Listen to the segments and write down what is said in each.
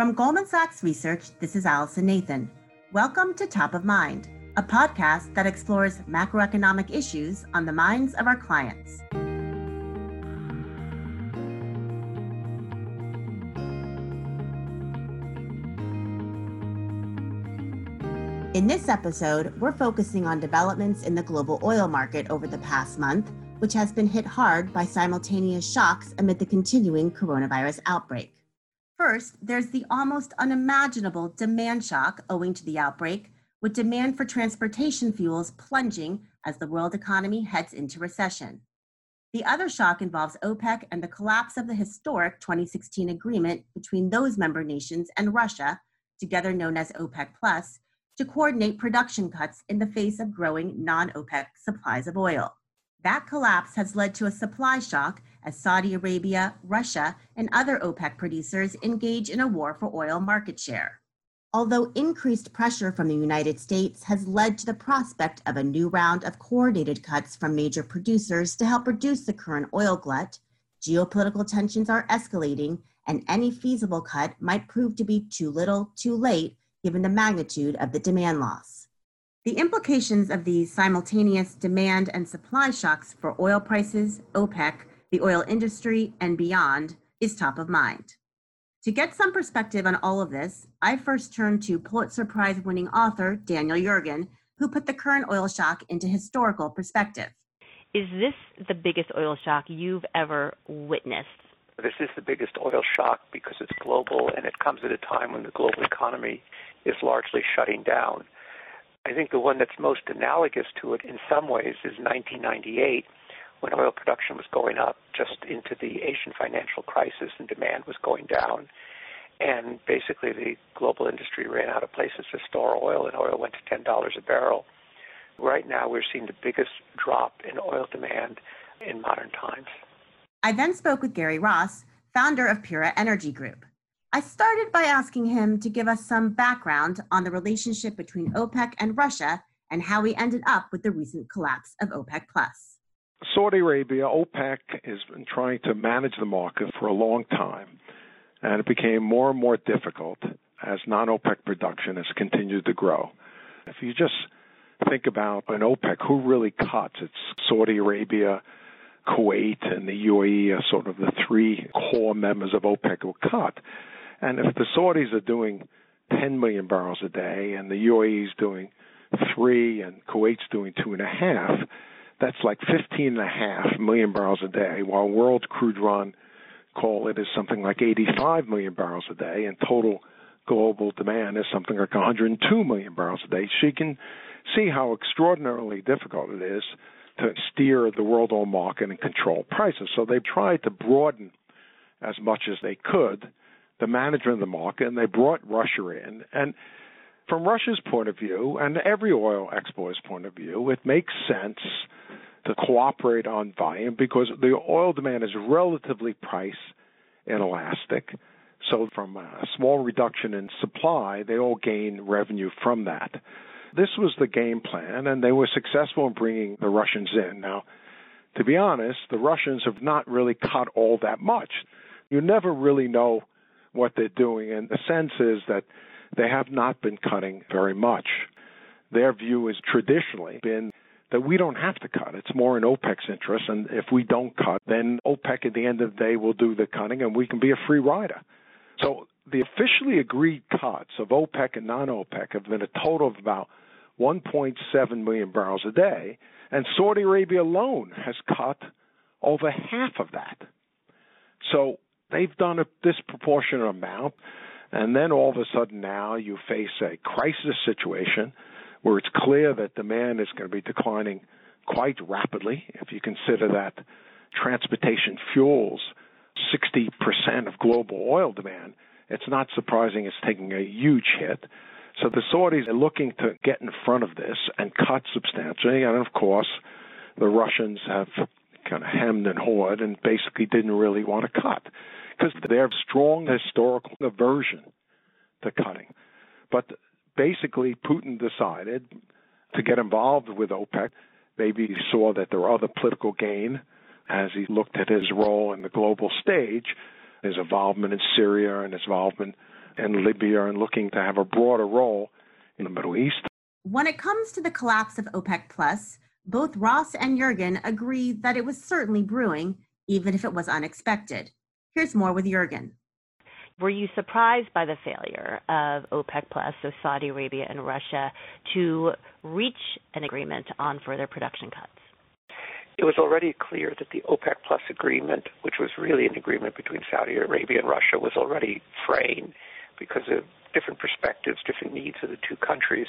From Goldman Sachs Research, this is Allison Nathan. Welcome to Top of Mind, a podcast that explores macroeconomic issues on the minds of our clients. In this episode, we're focusing on developments in the global oil market over the past month, which has been hit hard by simultaneous shocks amid the continuing coronavirus outbreak. First, there's the almost unimaginable demand shock owing to the outbreak, with demand for transportation fuels plunging as the world economy heads into recession. The other shock involves OPEC and the collapse of the historic 2016 agreement between those member nations and Russia, together known as OPEC Plus, to coordinate production cuts in the face of growing non OPEC supplies of oil. That collapse has led to a supply shock as Saudi Arabia, Russia, and other OPEC producers engage in a war for oil market share. Although increased pressure from the United States has led to the prospect of a new round of coordinated cuts from major producers to help reduce the current oil glut, geopolitical tensions are escalating, and any feasible cut might prove to be too little, too late given the magnitude of the demand loss. The implications of these simultaneous demand and supply shocks for oil prices, OPEC, the oil industry, and beyond is top of mind. To get some perspective on all of this, I first turned to Pulitzer Prize winning author Daniel Yergin, who put the current oil shock into historical perspective. Is this the biggest oil shock you've ever witnessed? This is the biggest oil shock because it's global and it comes at a time when the global economy is largely shutting down. I think the one that's most analogous to it in some ways is 1998 when oil production was going up just into the Asian financial crisis and demand was going down. And basically, the global industry ran out of places to store oil, and oil went to $10 a barrel. Right now, we're seeing the biggest drop in oil demand in modern times. I then spoke with Gary Ross, founder of PIRA Energy Group. I started by asking him to give us some background on the relationship between OPEC and Russia and how we ended up with the recent collapse of OPEC Plus. Saudi Arabia, OPEC, has been trying to manage the market for a long time, and it became more and more difficult as non OPEC production has continued to grow. If you just think about an OPEC, who really cuts? It's Saudi Arabia, Kuwait, and the UAE are sort of the three core members of OPEC who cut. And if the Saudis are doing 10 million barrels a day and the UAE is doing three and Kuwait's doing two and a half, that's like 15 and a half million barrels a day, while world crude run call it is something like 85 million barrels a day, and total global demand is something like 102 million barrels a day. So you can see how extraordinarily difficult it is to steer the world oil market and control prices. So they tried to broaden as much as they could the management of the market, and they brought Russia in. And from Russia's point of view, and every oil exporter's point of view, it makes sense to cooperate on volume because the oil demand is relatively price inelastic. So, from a small reduction in supply, they all gain revenue from that. This was the game plan, and they were successful in bringing the Russians in. Now, to be honest, the Russians have not really cut all that much. You never really know what they're doing. And the sense is that they have not been cutting very much. Their view has traditionally been that we don't have to cut. It's more in OPEC's interest. And if we don't cut, then OPEC at the end of the day will do the cutting and we can be a free rider. So the officially agreed cuts of OPEC and non OPEC have been a total of about 1.7 million barrels a day. And Saudi Arabia alone has cut over half of that. So they've done a disproportionate amount. And then all of a sudden now you face a crisis situation where it's clear that demand is going to be declining quite rapidly. If you consider that transportation fuels 60% of global oil demand, it's not surprising it's taking a huge hit. So the Saudis are looking to get in front of this and cut substantially. And of course, the Russians have kind of hemmed and hawed and basically didn't really want to cut because they have strong historical aversion to cutting. But basically, Putin decided to get involved with OPEC. Maybe he saw that there were other political gain as he looked at his role in the global stage, his involvement in Syria and his involvement and Libya and looking to have a broader role in the Middle East. When it comes to the collapse of OPEC Plus, both Ross and Yergin agree that it was certainly brewing, even if it was unexpected. Here's more with Yergin. Were you surprised by the failure of OPEC Plus, so Saudi Arabia and Russia, to reach an agreement on further production cuts? It was already clear that the OPEC Plus agreement, which was really an agreement between Saudi Arabia and Russia, was already fraying because of different perspectives, different needs of the two countries.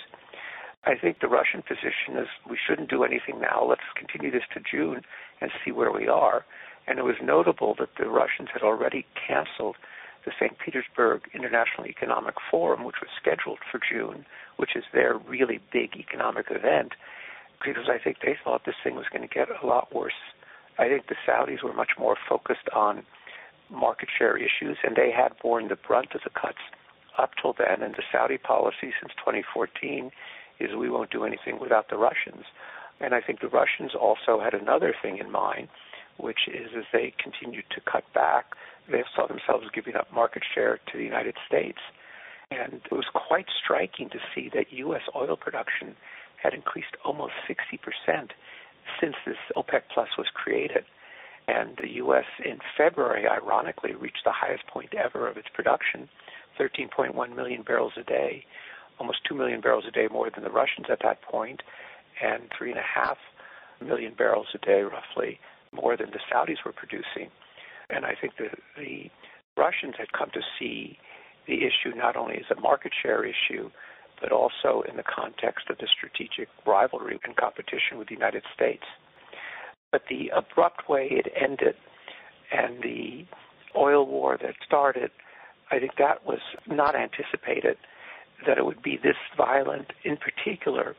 I think the Russian position is we shouldn't do anything now. Let's continue this to June and see where we are. And it was notable that the Russians had already canceled the St. Petersburg International Economic Forum, which was scheduled for June, which is their really big economic event, because I think they thought this thing was going to get a lot worse. I think the Saudis were much more focused on market share issues, and they had borne the brunt of the cuts up till then. And the Saudi policy since 2014 is we won't do anything without the Russians. And I think the Russians also had another thing in mind, which is as they continued to cut back, they saw themselves giving up market share to the United States. And it was quite striking to see that U.S. oil production had increased almost 60% since this OPEC Plus was created. And the U.S. in February, ironically, reached the highest point ever of its production, 13.1 million barrels a day, almost 2 million barrels a day more than the Russians at that point, and 3.5 million barrels a day, roughly, more than the Saudis were producing. And I think the, the Russians had come to see the issue not only as a market share issue, but also in the context of the strategic rivalry and competition with the United States. But the abrupt way it ended and the oil war that started, I think that was not anticipated that it would be this violent, in particular,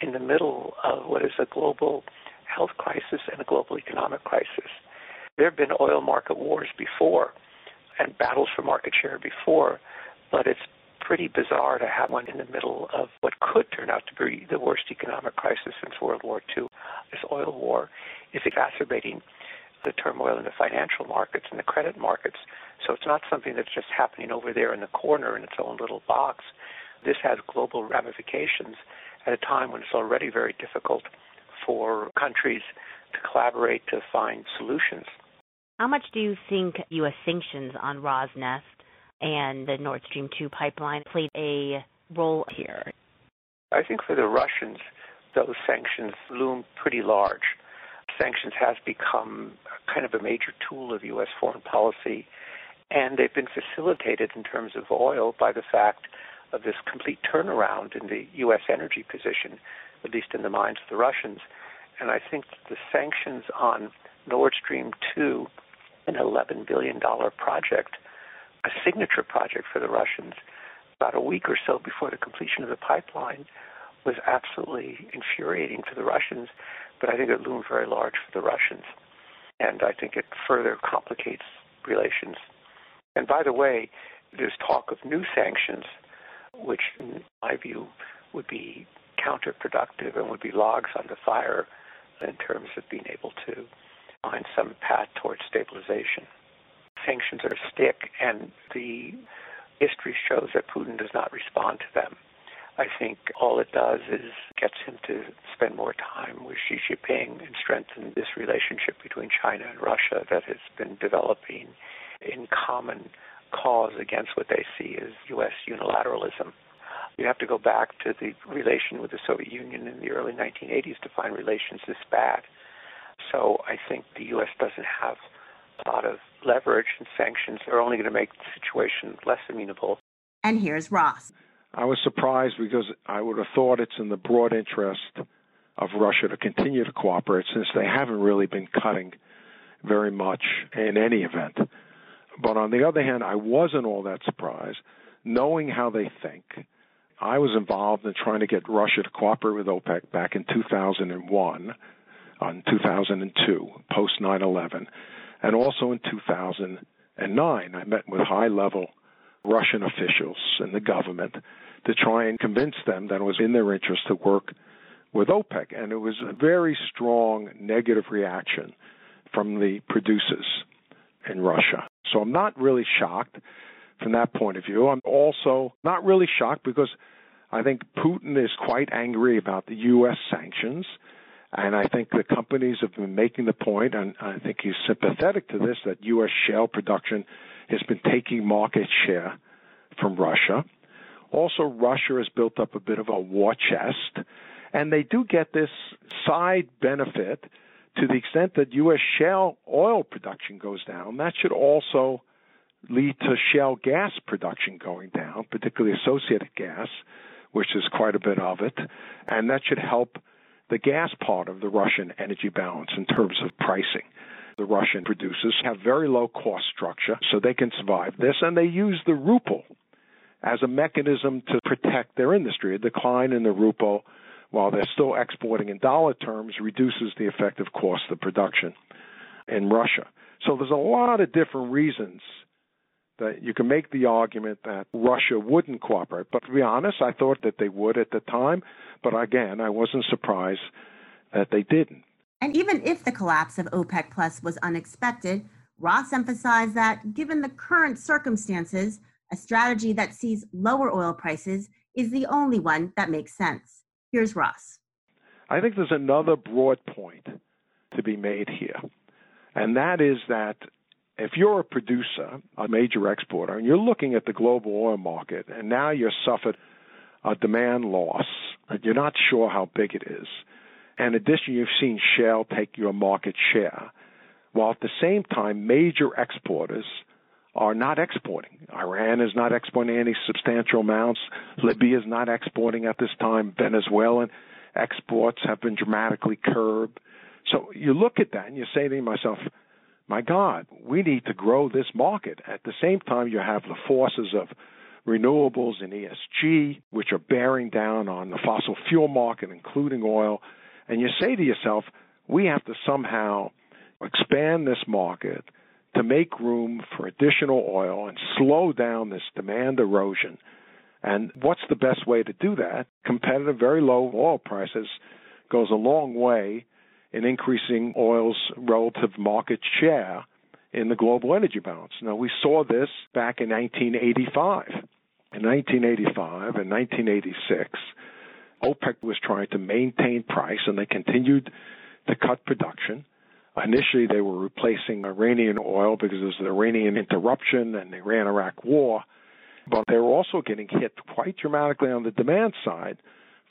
in the middle of what is a global health crisis and a global economic crisis. There have been oil market wars before and battles for market share before, but it's pretty bizarre to have one in the middle of what could turn out to be the worst economic crisis since World War II. This oil war is exacerbating the turmoil in the financial markets and the credit markets. So it's not something that's just happening over there in the corner in its own little box. This has global ramifications at a time when it's already very difficult for countries to collaborate to find solutions. How much do you think U.S. sanctions on Rosneft and the Nord Stream 2 pipeline played a role here? I think for the Russians, those sanctions loom pretty large. Sanctions has become kind of a major tool of U.S. foreign policy, and they've been facilitated in terms of oil by the fact of this complete turnaround in the U.S. energy position, at least in the minds of the Russians. And I think the sanctions on Nord Stream 2, an $11 billion project, a signature project for the Russians, about a week or so before the completion of the pipeline, was absolutely infuriating to the Russians, but I think it loomed very large for the Russians. And I think it further complicates relations. And by the way, there's talk of new sanctions which, in my view, would be counterproductive and would be logs on the fire in terms of being able to find some path towards stabilization. Sanctions are a stick, and the history shows that Putin does not respond to them. I think all it does is gets him to spend more time with Xi Jinping and strengthen this relationship between China and Russia that has been developing in common cause against what they see as U.S. unilateralism. You have to go back to the relation with the Soviet Union in the early 1980s to find relations this bad. So I think the U.S. doesn't have a lot of leverage, and sanctions are only going to make the situation less amenable. And here's Ross. I was surprised because I would have thought it's in the broad interest of Russia to continue to cooperate since they haven't really been cutting very much in any event. But on the other hand, I wasn't all that surprised, knowing how they think. I was involved in trying to get Russia to cooperate with OPEC back in 2001, on 2002, post 9 11, and also in 2009. I met with high level Russian officials in the government to try and convince them that it was in their interest to work with OPEC. And it was a very strong negative reaction from the producers in Russia. So I'm not really shocked from that point of view. I'm also not really shocked because I think Putin is quite angry about the U.S. sanctions. And I think the companies have been making the point, and I think he's sympathetic to this, that U.S. shale production has been taking market share from Russia. Also, Russia has built up a bit of a war chest, and they do get this side benefit to the extent that U.S. shale oil production goes down. That should also lead to shale gas production going down, particularly associated gas, which is quite a bit of it, and that should help the gas part of the Russian energy balance in terms of pricing. The Russian producers have very low cost structure, so they can survive this, and they use the ruble as a mechanism to protect their industry. A decline in the ruble, while they're still exporting in dollar terms, reduces the effective cost of production in Russia. So there's a lot of different reasons that you can make the argument that Russia wouldn't cooperate. But to be honest, I thought that they would at the time. But again, I wasn't surprised that they didn't. And even if the collapse of OPEC Plus was unexpected, Ross emphasized that given the current circumstances, a strategy that sees lower oil prices is the only one that makes sense. Here's Ross. I think there's another broad point to be made here, and that is that if you're a producer, a major exporter, and you're looking at the global oil market, and now you've suffered a demand loss, you're not sure how big it is. and In addition, you've seen shale take your market share, while at the same time, major exporters are not exporting. Iran is not exporting any substantial amounts. Libya is not exporting at this time. Venezuelan exports have been dramatically curbed. So you look at that and you say to yourself, my God, we need to grow this market. At the same time, you have the forces of renewables and ESG, which are bearing down on the fossil fuel market, including oil. And you say to yourself, we have to somehow expand this market to make room for additional oil and slow down this demand erosion. And what's the best way to do that? Competitive, very low oil prices goes a long way in increasing oil's relative market share in the global energy balance. Now, we saw this back in 1985. In 1985 and 1986, OPEC was trying to maintain price and they continued to cut production. Initially, they were replacing Iranian oil because there was the Iranian interruption and the Iran Iraq war. But they were also getting hit quite dramatically on the demand side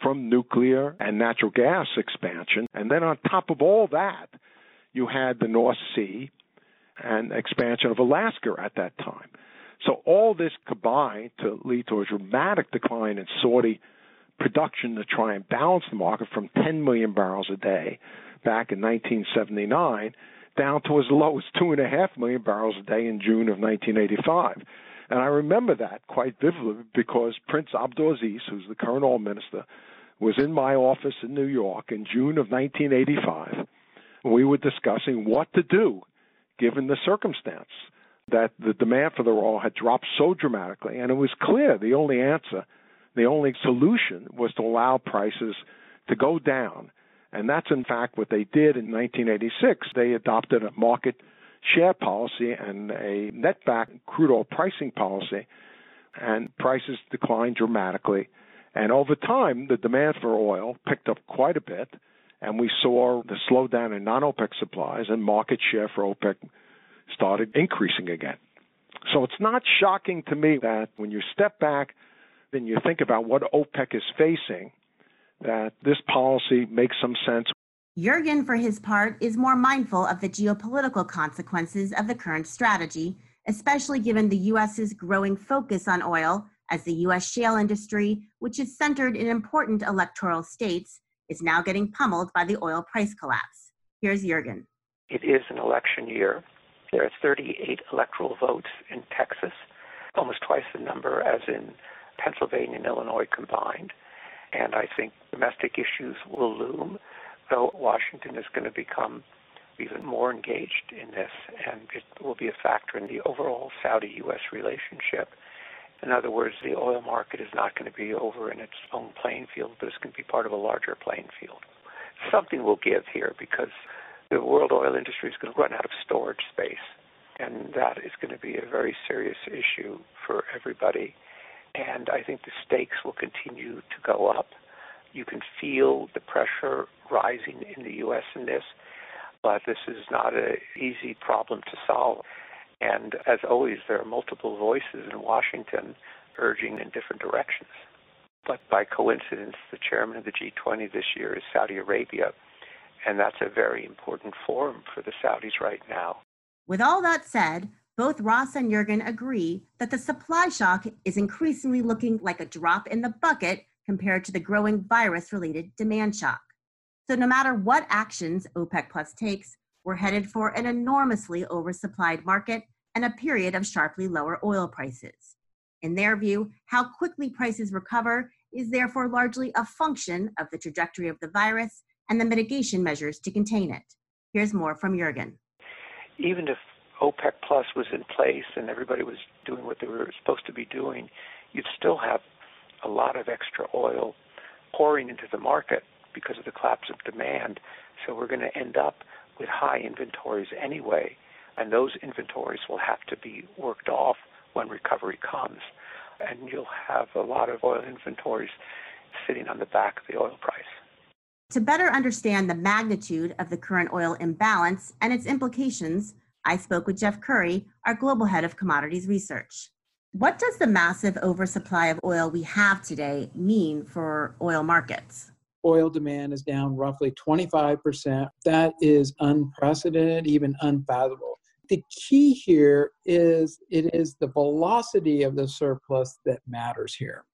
from nuclear and natural gas expansion. And then on top of all that, you had the North Sea and expansion of Alaska at that time. So all this combined to lead to a dramatic decline in Saudi production to try and balance the market from 10 million barrels a day back in 1979 down to as low as 2.5 million barrels a day in June of 1985. And I remember that quite vividly because Prince Abdulaziz, who's the current oil minister, was in my office in New York in June of 1985. We were discussing what to do given the circumstance that the demand for the oil had dropped so dramatically. And it was clear the only answer, the only solution was to allow prices to go down. And that's in fact what they did in 1986. They adopted a market share policy and a netback crude oil pricing policy, and prices declined dramatically. And over time, the demand for oil picked up quite a bit, and we saw the slowdown in non OPEC supplies, and market share for OPEC started increasing again. So it's not shocking to me that when you step back, then you think about what OPEC is facing, that this policy makes some sense. Yergin, for his part, is more mindful of the geopolitical consequences of the current strategy, especially given the U.S.'s growing focus on oil as the U.S. shale industry, which is centered in important electoral states, is now getting pummeled by the oil price collapse. Here's Yergin. It is an election year. There are 38 electoral votes in Texas, almost twice the number as in Pennsylvania and Illinois combined. And I think domestic issues will loom, though Washington is going to become even more engaged in this, and it will be a factor in the overall Saudi U.S. relationship. In other words, the oil market is not going to be over in its own playing field, but it's going to be part of a larger playing field. Something will give here because the world oil industry is going to run out of storage space. And that is going to be a very serious issue for everybody. And I think the stakes will continue to go up. You can feel the pressure rising in the U.S. in this, but this is not an easy problem to solve. And as always, there are multiple voices in Washington urging in different directions. But by coincidence, the chairman of the G20 this year is Saudi Arabia, and that's a very important forum for the Saudis right now. With all that said, both Ross and Yergin agree that the supply shock is increasingly looking like a drop in the bucket compared to the growing virus related demand shock. So, no matter what actions OPEC Plus takes, we're headed for an enormously oversupplied market and a period of sharply lower oil prices. In their view, how quickly prices recover is therefore largely a function of the trajectory of the virus and the mitigation measures to contain it. Here's more from Yergin. Even if OPEC Plus was in place and everybody was doing what they were supposed to be doing, you'd still have a lot of extra oil pouring into the market because of the collapse of demand. So we're going to end up with high inventories anyway, and those inventories will have to be worked off when recovery comes. And you'll have a lot of oil inventories sitting on the back of the oil price. To better understand the magnitude of the current oil imbalance and its implications, I spoke with Jeff Currie, our global head of commodities research. What does the massive oversupply of oil we have today mean for oil markets? Oil demand is down roughly 25%. That is unprecedented, even unfathomable. The key here is it is the velocity of the surplus that matters here.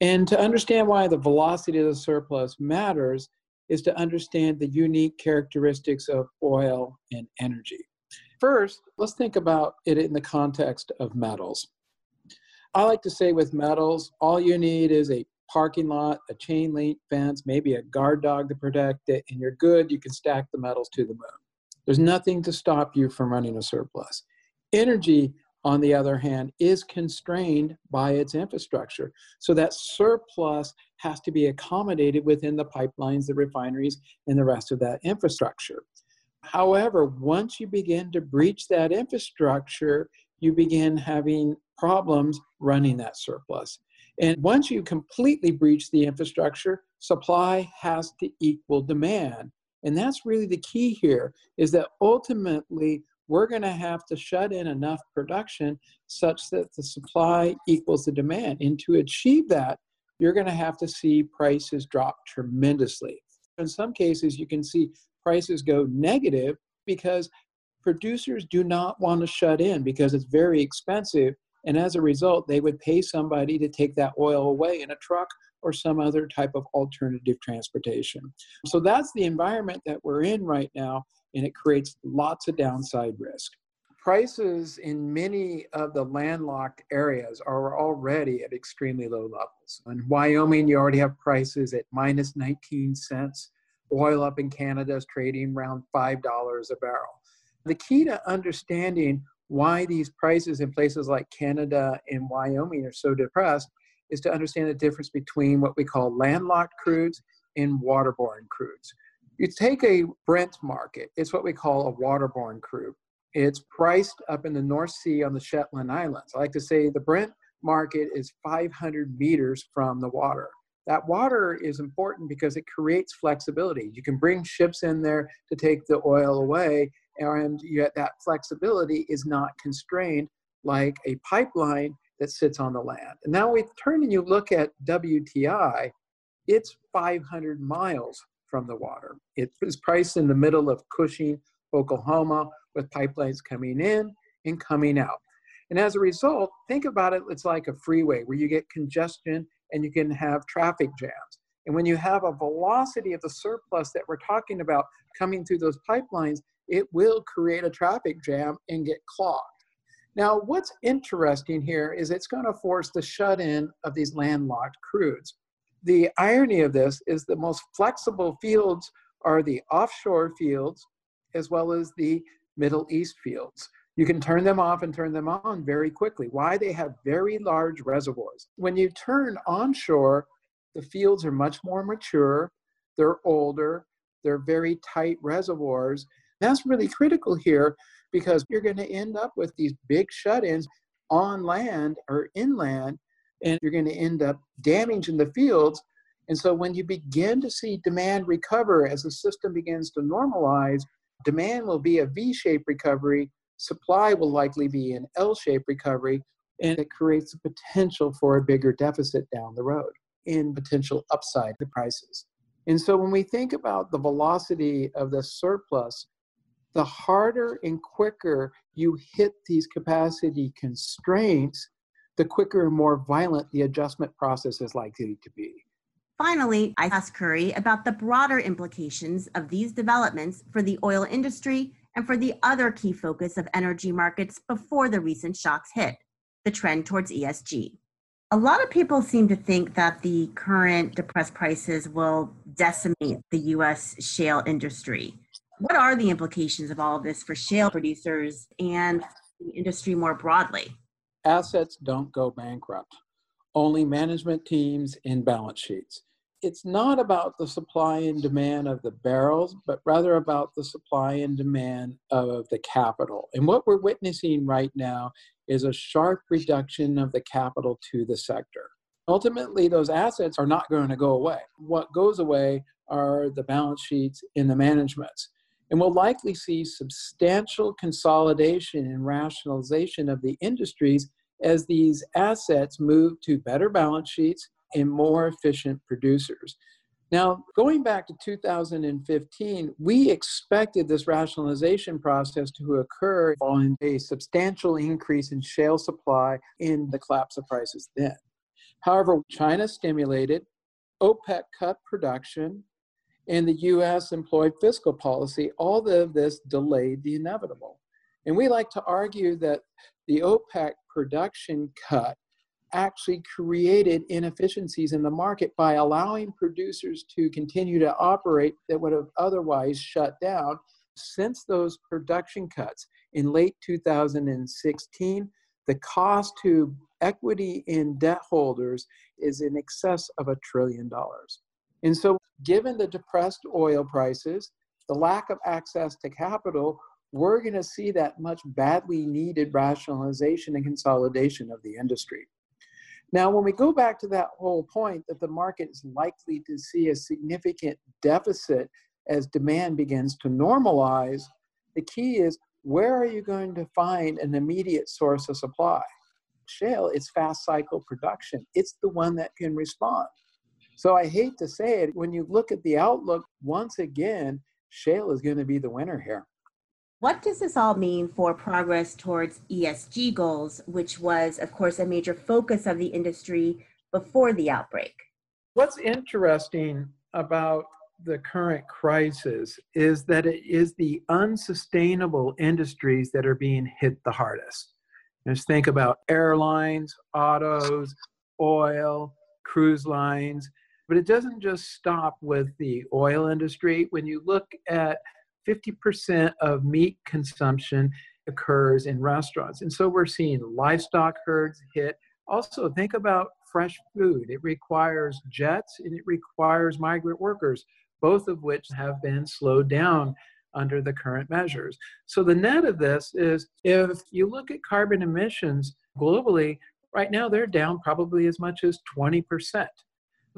And to understand why the velocity of the surplus matters is to understand the unique characteristics of oil and energy. First, let's think about it in the context of metals. I like to say with metals, all you need is a parking lot, a chain link fence, maybe a guard dog to protect it, and you're good. You can stack the metals to the moon. There's nothing to stop you from running a surplus. Energy, on the other hand, is constrained by its infrastructure. So that surplus has to be accommodated within the pipelines, the refineries, and the rest of that infrastructure. However, once you begin to breach that infrastructure, you begin having problems running that surplus. And once you completely breach the infrastructure, supply has to equal demand. And that's really the key here is that ultimately we're going to have to shut in enough production such that the supply equals the demand. And to achieve that, you're going to have to see prices drop tremendously. In some cases, you can see prices go negative because producers do not want to shut in because it's very expensive. And as a result, they would pay somebody to take that oil away in a truck or some other type of alternative transportation. So that's the environment that we're in right now, and it creates lots of downside risk. Prices in many of the landlocked areas are already at extremely low levels. In Wyoming, you already have prices at minus 19 cents. Oil up in Canada is trading around $5 a barrel. The key to understanding why these prices in places like Canada and Wyoming are so depressed is to understand the difference between what we call landlocked crudes and waterborne crudes. You take a Brent market, it's what we call a waterborne crude. It's priced up in the North Sea on the Shetland Islands. I like to say the Brent market is 500 meters from the water. That water is important because it creates flexibility. You can bring ships in there to take the oil away, and yet that flexibility is not constrained like a pipeline that sits on the land. And now we turn and you look at WTI, it's 500 miles from the water. It is priced in the middle of Cushing, Oklahoma, with pipelines coming in and coming out. And as a result, think about it, it's like a freeway where you get congestion and you can have traffic jams. And when you have a velocity of the surplus that we're talking about coming through those pipelines, it will create a traffic jam and get clogged. Now, what's interesting here is it's going to force the shut in of these landlocked crudes. The irony of this is the most flexible fields are the offshore fields as well as the Middle East fields. You can turn them off and turn them on very quickly. Why? They have very large reservoirs. When you turn onshore, the fields are much more mature, they're older, they're very tight reservoirs, that's really critical here because you're going to end up with these big shut ins on land or inland, and you're going to end up damaging the fields. And so when you begin to see demand recover as the system begins to normalize, demand will be a V shaped recovery, supply will likely be an L shaped recovery, and it creates a potential for a bigger deficit down the road in potential upside to prices. And so when we think about the velocity of the surplus, the harder and quicker you hit these capacity constraints, the quicker and more violent the adjustment process is likely to be. Finally, I asked Currie about the broader implications of these developments for the oil industry and for the other key focus of energy markets before the recent shocks hit the trend towards ESG. A lot of people seem to think that the current depressed prices will decimate the US shale industry. What are the implications of all of this for shale producers and the industry more broadly? Assets don't go bankrupt, only management teams and balance sheets it's not about the supply and demand of the barrels, but rather about the supply and demand of the capital. And what we're witnessing right now is a sharp reduction of the capital to the sector. Ultimately, those assets are not going to go away. What goes away are the balance sheets and the managements. And we'll likely see substantial consolidation and rationalization of the industries as these assets move to better balance sheets and more efficient producers. Now, going back to 2015, we expected this rationalization process to occur following a substantial increase in shale supply in the collapse of prices then. However, China stimulated, OPEC cut production, and the US employed fiscal policy. All of this delayed the inevitable. And we like to argue that the OPEC production cut actually created inefficiencies in the market by allowing producers to continue to operate that would have otherwise shut down. Since those production cuts in late 2016, the cost to equity in debt holders is in excess of a trillion dollars. And so, given the depressed oil prices, the lack of access to capital, we're going to see that much badly needed rationalization and consolidation of the industry. Now, when we go back to that whole point that the market is likely to see a significant deficit as demand begins to normalize, the key is where are you going to find an immediate source of supply? Shale, it's fast cycle production. It's the one that can respond. So I hate to say it, when you look at the outlook, once again, shale is going to be the winner here. What does this all mean for progress towards ESG goals, which was, of course, a major focus of the industry before the outbreak? What's interesting about the current crisis is that it is the unsustainable industries that are being hit the hardest. Just think about airlines, autos, oil, cruise lines. But it doesn't just stop with the oil industry. When you look at 50% of meat consumption occurs in restaurants. And so we're seeing livestock herds hit. Also, think about fresh food. It requires jets and it requires migrant workers, both of which have been slowed down under the current measures. So, the net of this is if you look at carbon emissions globally, right now they're down probably as much as 20%.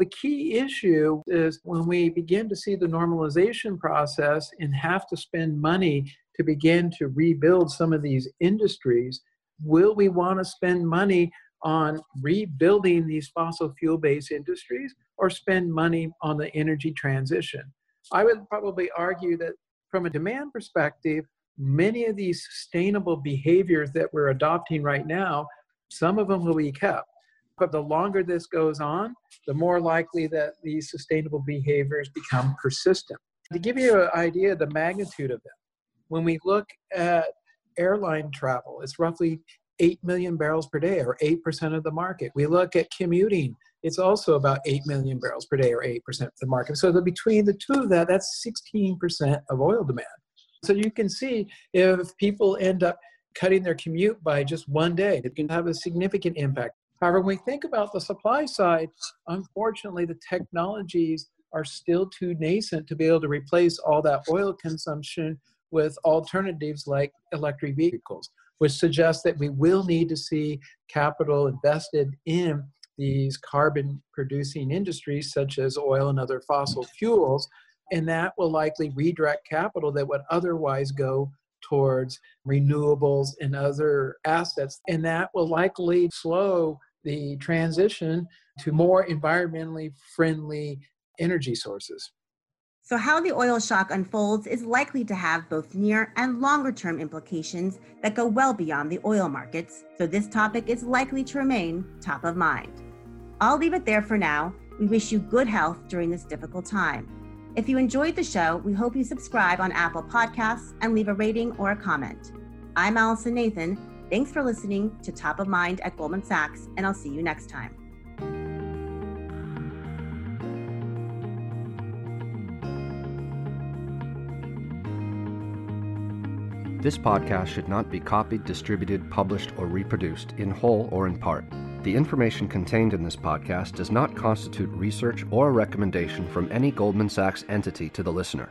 The key issue is when we begin to see the normalization process and have to spend money to begin to rebuild some of these industries, will we want to spend money on rebuilding these fossil fuel based industries or spend money on the energy transition? I would probably argue that from a demand perspective, many of these sustainable behaviors that we're adopting right now, some of them will be kept. But the longer this goes on, the more likely that these sustainable behaviors become persistent. To give you an idea of the magnitude of them, when we look at airline travel, it's roughly 8 million barrels per day, or 8% of the market. We look at commuting, it's also about 8 million barrels per day, or 8% of the market. So the, between the two of that, that's 16% of oil demand. So you can see if people end up cutting their commute by just one day, it can have a significant impact. However, when we think about the supply side, unfortunately, the technologies are still too nascent to be able to replace all that oil consumption with alternatives like electric vehicles, which suggests that we will need to see capital invested in these carbon producing industries such as oil and other fossil fuels. And that will likely redirect capital that would otherwise go towards renewables and other assets. And that will likely slow the transition to more environmentally friendly energy sources. So, how the oil shock unfolds is likely to have both near and longer term implications that go well beyond the oil markets, so this topic is likely to remain top of mind. I'll leave it there for now. We wish you good health during this difficult time. If you enjoyed the show, we hope you subscribe on Apple Podcasts and leave a rating or a comment. I'm Allison Nathan. Thanks for listening to Top of Mind at Goldman Sachs, and I'll see you next time. This podcast should not be copied, distributed, published, or reproduced in whole or in part. The information contained in this podcast does not constitute research or a recommendation from any Goldman Sachs entity to the listener.